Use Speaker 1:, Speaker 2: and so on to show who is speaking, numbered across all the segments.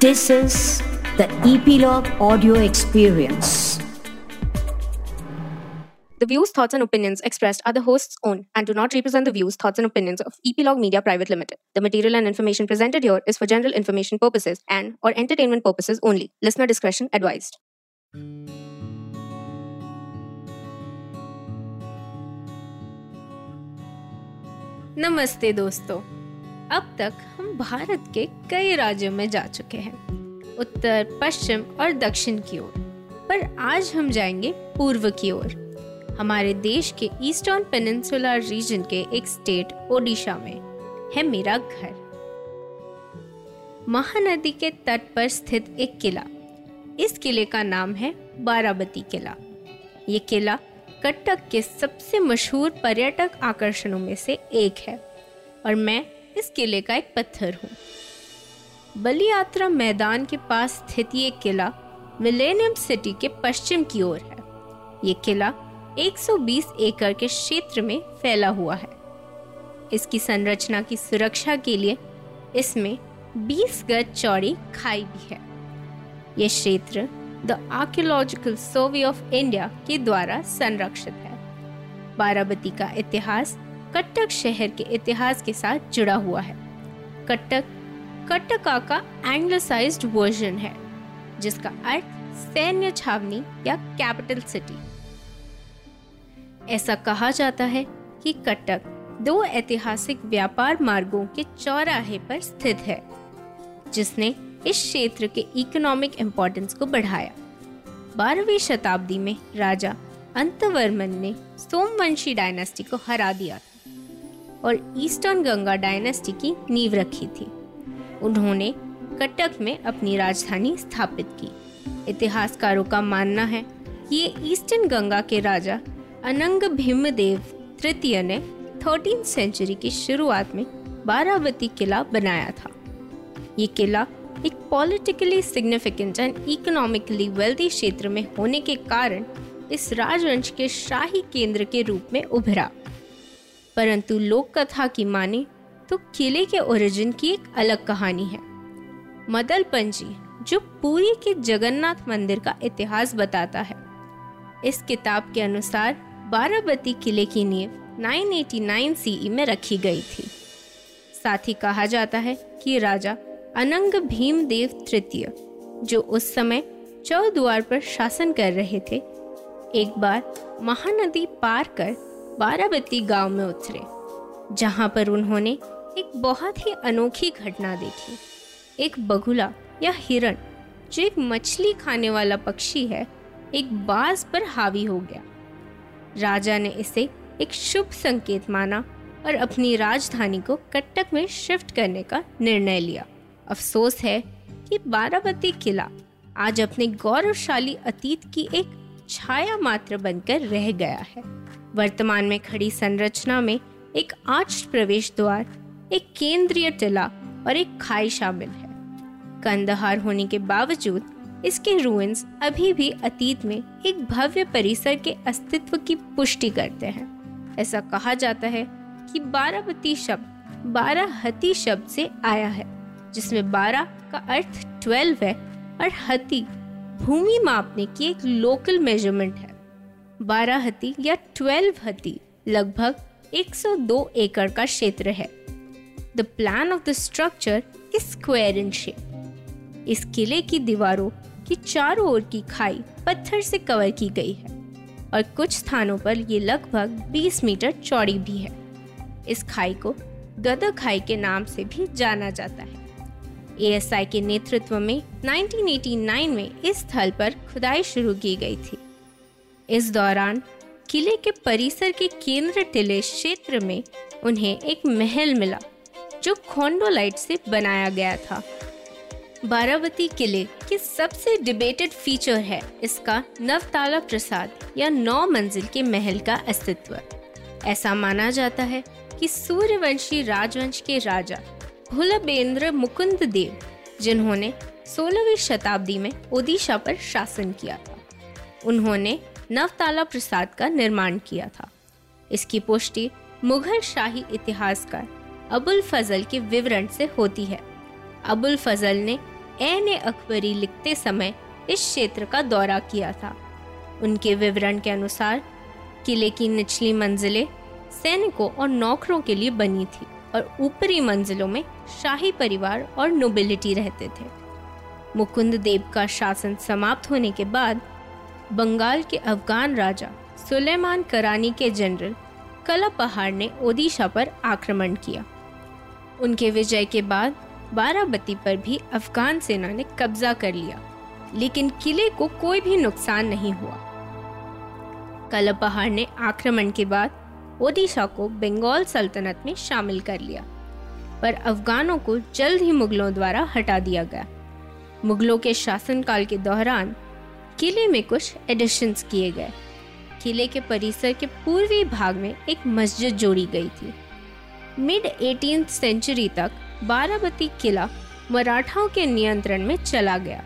Speaker 1: This is the Epilogue Audio Experience.
Speaker 2: The views, thoughts, and opinions expressed are the host's own and do not represent the views, thoughts, and opinions of Epilogue Media Private Limited. The material and information presented here is for general information purposes and or entertainment purposes only. Listener discretion advised.
Speaker 3: नमस्ते दोस्तों अब तक हम भारत के कई राज्यों में जा चुके हैं, उत्तर, पश्चिम और दक्षिण की ओर। पर आज हम जाएँगे पूर्व की ओर। हमारे देश के ईस्टर्न पेनिनसुलर रीजन के एक स्टेट, ओडिशा में है मेरा घर। महानदी के तट पर स्थित एक किला। इस किले का नाम है बाराबती किला। ये किला कटक के सबसे मशहूर पर्यटक आकर्षणों में से एक है और मैं इस किले का एक पत्थर हूँ। बलियात्रा मैदान के पास स्थित ये किला मिलेनियम सिटी के पश्चिम की ओर है। ये किला 120 एकड़ के क्षेत्र में फैला हुआ है। इसकी संरचना की सुरक्षा के लिए इसमें 20 गज चौड़ी खाई भी है। यह क्षेत्र the archaeological survey of India के द्वारा संरक्षित है। बाराबती का इतिहास कट्टक शहर के इतिहास के साथ जुड़ा हुआ है। कट्टक कट्टका का एंग्लोसाइज्ड वर्जन है, जिसका अर्थ सैन्य छावनी या कैपिटल सिटी ऐसा कहा जाता है कि कटक दो ऐतिहासिक व्यापार मार्गों के चौराहे पर स्थित है, जिसने इस क्षेत्र के इकोनॉमिक इम्पोर्टेंस को बढ़ाया। बारहवीं शताब्दी में राजा अंतवर्मन ने सोमवंशी डायनेस्टी को हरा दिया था। और ईस्टर्न गंगा डायनेस्टी की नींव रखी थी। उन्होंने कटक में अपनी राजधानी स्थापित की। इतिहासकारों का मानना है कि ये ईस्टर्न गंगा के राजा अनंग भीमदेव तृतीय ने थर्टीन सेंचुरी की शुरुआत में बारावती किला बनाया था। ये किला एक politically significant and economically wealthy क्षेत्र में होने के कारण इस राजवंश के शाही केंद्र के रूप में उभरा। परंतु लोक कथा की माने तो किले के ओरिजिन की एक अलग कहानी है। मदल पंजी, जो पूरी के जगन्नाथ मंदिर का इतिहास बताता है। इस किताब के अनुसार बाराबती किले की नींव 989 सीई में रखी गई थी। साथ ही कहा जाता है कि राजा अनंग भीमदेव तृतीय, जो उस समय चौद्वार पर शासन कर रहे थे, एक बार महानदी पार कर बाराबती गाँव में उतरे, जहाँ पर उन्होंने एक बहुत ही अनोखी घटना देखी। एक बगुला या हिरण, जो एक मछली खाने वाला पक्षी है, एक बाज पर हावी हो गया। राजा ने इसे एक शुभ संकेत माना और अपनी राजधानी को कट्टक में शिफ्ट करने का निर्णय लिया। अफसोस है कि बाराबती किला आज अपने गौरवशाली अतीत की एक छाया मात्र बनकर रह गया है। वर्तमान में खड़ी संरचना में एक आर्च प्रवेश द्वार, एक केंद्रीय टिला और एक खाई शामिल है। कंदहार होने के बावजूद इसके रूइंस अभी भी अतीत में एक भव्य परिसर के अस्तित्व की पुष्टि करते हैं। ऐसा कहा जाता है कि बारावती शब्द बारह हती शब्द से आया है, जिसमें बारह का अर्थ ट्वेल्व है और हती, भूमि मापने की एक लोकल मेज़रमेंट है। बारह हती या ट्वेल्व हती, लगभग 102 एकड़ का क्षेत्र है। The plan of the structure is square in shape इस किले की दीवारों की चारों ओर की खाई पत्थर से कवर की गई है और कुछ स्थानों पर ये लगभग 20 मीटर चौड़ी भी है। इस खाई को गदा खाई के नाम से भी जाना जाता है। एएसआई के नेतृत्व में 1989 में इस स्थल पर खुदाई शुरू की गई थी। इस दौरान किले के परिसर के केंद्र टिले क्षेत्र में उन्हें एक महल मिला, जो खोंडोलाइट से बनाया गया था। बारावती किले के सबसे डिबेटेड फीचर है इसका नवताला प्रसाद या नौ मंजिल के महल का अस्तित्व। ऐसा माना जाता है कि सूर्यवंशी राजवंश के राजा भुलबेंद्र मुकुंद देव, जिन्होंने सोलहवीं शताब्दी में ओडिशा पर शासन किया था, उन्होंने नवताला प्रसाद का निर्माण किया था। इसकी पुष्टि मुगल शाही इतिहासकार अबुल फजल के विवरण से होती है। अबुल फजल ने एन अकबरी लिखते समय इस क्षेत्र का दौरा किया था। उनके विवरण के अनुसार किले की निचली मंजिलें सैनिकों और नौकरों के लिए बनी थी और ऊपरी मंजिलों में शाही परिवार और नोबिलिटी रहते थे। मुकुंद देव का शासन समाप्त होने के बाद बंगाल के अफगान राजा सुलेमान करानी के जनरल कला पहाड़ ने ओडिशा पर आक्रमण किया। उनके विजय के बाद बाराबती पर भी अफगान सेना ने कब्जा कर लिया, लेकिन किले को कोई भी नुकसान नहीं हुआ। कला पहाड़ ने आक्रमण के बाद ओडिशा को बंगाल सल्तनत में शामिल कर लिया, पर अफगानों को जल्द ही मुगलों द्वारा हटा दिया गया। मुगलों के शासनकाल के दौरान किले में कुछ एडिशंस किए गए। किले के परिसर के पूर्वी भाग में एक मस्जिद जोड़ी गई थी। मिड एटीन सेंचुरी तक बाराबती किला मराठाओं के नियंत्रण में चला गया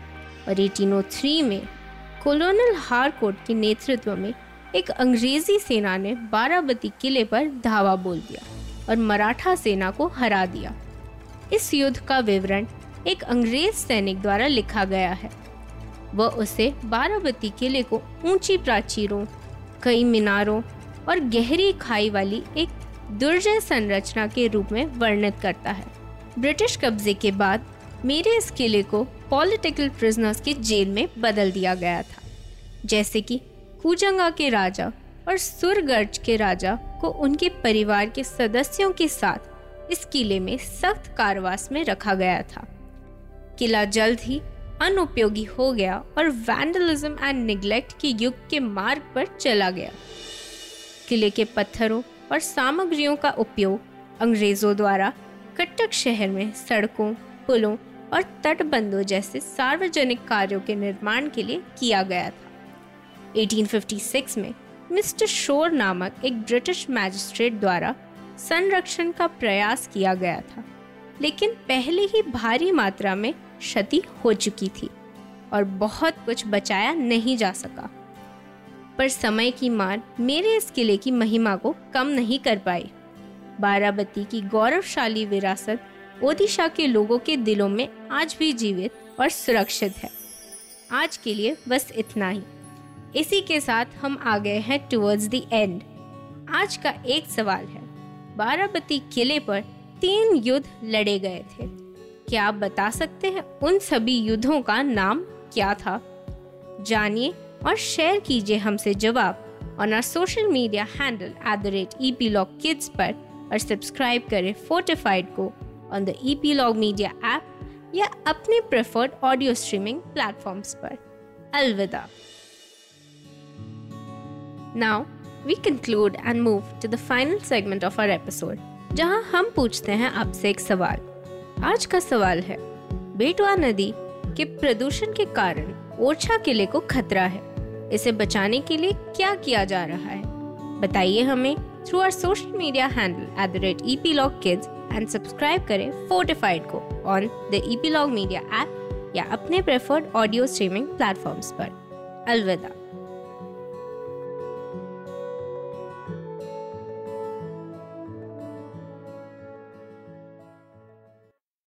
Speaker 3: और 1803 में कोलोनल हारकोट के नेतृत्व में एक अंग्रेज़ी सेना ने बाराबती किले पर धावा बोल दिया और मराठा सेना को हरा दिया। इस युद्ध का विवरण एक अंग्रेज़ सैनिक द्वारा लिखा गया है। वह उसे बाराबती किले को ऊँची प्राचीरों, कई मीनारों और गहरी खाई वाली एक दुर्जय संरचना के रूप में वर्णित करता है। ब्रिटिश कब्जे के बाद मेरे इस किले को पॉलिटिकल प्रिजनर्स की जेल में बदल दिया गया था, जैसे कि कुजंगा के राजा और सुरगर्ज के राजा को उनके परिवार के सदस्यों के साथ इस किले में सख्त कारवास में रखा गया था। किला जल्द ही अनुपयोगी हो गया और वैंडलिज्म एंड निग्लेक्ट के युग के मार्ग पर चला गया। किले के पत्थरों और सामग्रियों का उपयोग अंग्रेज़ों द्वारा कटक शहर में सड़कों, पुलों और तटबंधों जैसे सार्वजनिक कार्यों के निर्माण के लिए किया गया था। 1856 में मिस्टर शोर नामक एक ब्रिटिश मैजिस्ट्रेट द्वारा संरक्षण का प्रयास किया गया था, लेकिन पहले ही भारी मात्रा में क्षति हो चुकी थी और बहुत कुछ बचाया नहीं जा सका। पर समय की मार मेरे इस किले की महिमा को कम नहीं कर पाई। बाराबती की गौरवशाली विरासत ओडिशा के लोगों के दिलों में आज भी जीवित और सुरक्षित है। आज के लिए बस इतना ही। इसी के साथ हम आ गए हैं टुवर्ड्स द एंड आज का एक सवाल है। बाराबती किले पर तीन युद्ध लड़े गए थे। क्या आप बता सकते हैं उन सभी युद्धों का नाम क्या था? जानिए और शेयर कीजिए हमसे जवाब on our social media handle at the rate epilogue kids पर और सब्सक्राइब करें फोर्टिफाइड को on the epilogue media app या अपने प्रेफर्ड ऑडियो स्ट्रीमिंग प्लेटफॉर्म्स पर। अलविदा। Now we conclude and move to the final segment of our episode जहाँ हम पूछते हैं आपसे एक सवाल। आज का सवाल है, बेटवा नदी के प्रदूषण के कारण ओरछा किले को खतरा है। इसे बचाने के लिए क्या किया जा रहा है? बताइए हमें through our social media handle at the rate epilogue kids and subscribe करें फोर्टिफाइड को on the epilogue media app या अपने प्रेफर्ड ऑडियो स्ट्रीमिंग प्लेटफॉर्म्स पर। अलविदा।